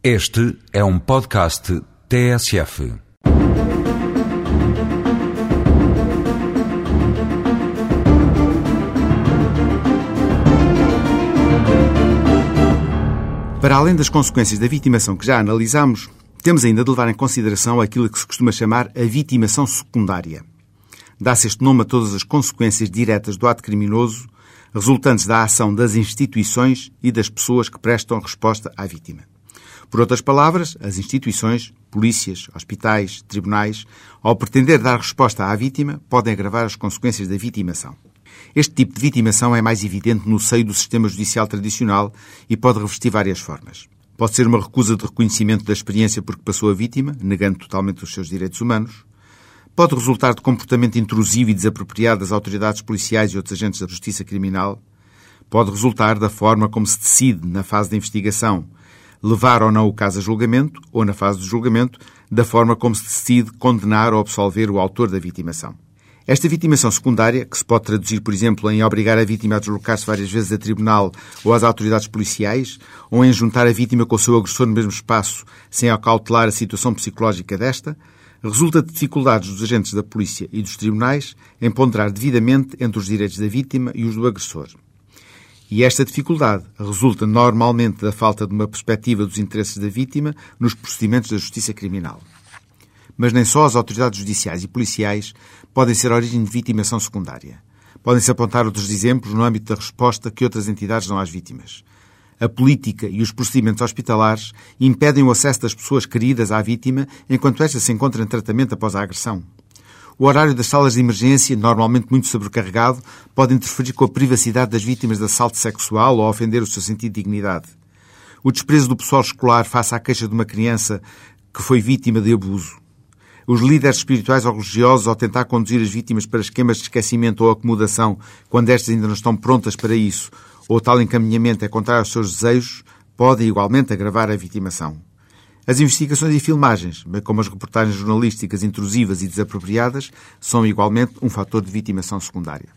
Este é um podcast TSF. Para além das consequências da vitimação que já analisamos, temos ainda de levar em consideração aquilo que se costuma chamar a vitimação secundária. Dá-se este nome a todas as consequências diretas do ato criminoso resultantes da ação das instituições e das pessoas que prestam resposta à vítima. Por outras palavras, as instituições, polícias, hospitais, tribunais, ao pretender dar resposta à vítima, podem agravar as consequências da vitimação. Este tipo de vitimação é mais evidente no seio do sistema judicial tradicional e pode revestir várias formas. Pode ser uma recusa de reconhecimento da experiência porque passou a vítima, negando totalmente os seus direitos humanos. Pode resultar de comportamento intrusivo e desapropriado das autoridades policiais e outros agentes da justiça criminal. Pode resultar da forma como se decide, na fase de investigação, levar ou não o caso a julgamento, ou na fase do julgamento, da forma como se decide condenar ou absolver o autor da vitimação. Esta vitimação secundária, que se pode traduzir, por exemplo, em obrigar a vítima a deslocar-se várias vezes a tribunal ou às autoridades policiais, ou em juntar a vítima com o seu agressor no mesmo espaço sem acautelar a situação psicológica desta, resulta de dificuldades dos agentes da polícia e dos tribunais em ponderar devidamente entre os direitos da vítima e os do agressor. E esta dificuldade resulta normalmente da falta de uma perspectiva dos interesses da vítima nos procedimentos da justiça criminal. Mas nem só as autoridades judiciais e policiais podem ser origem de vitimação secundária. Podem-se apontar outros exemplos no âmbito da resposta que outras entidades dão às vítimas. A política e os procedimentos hospitalares impedem o acesso das pessoas queridas à vítima enquanto esta se encontra em tratamento após a agressão. O horário das salas de emergência, normalmente muito sobrecarregado, pode interferir com a privacidade das vítimas de assalto sexual ou ofender o seu sentido de dignidade. O desprezo do pessoal escolar face à queixa de uma criança que foi vítima de abuso os líderes espirituais ou religiosos, ao tentar conduzir as vítimas para esquemas de esquecimento ou acomodação, quando estas ainda não estão prontas para isso, ou tal encaminhamento é contrário aos seus desejos, podem igualmente agravar a vitimação. As investigações e filmagens, bem como as reportagens jornalísticas intrusivas e desapropriadas, são igualmente um fator de vitimação secundária.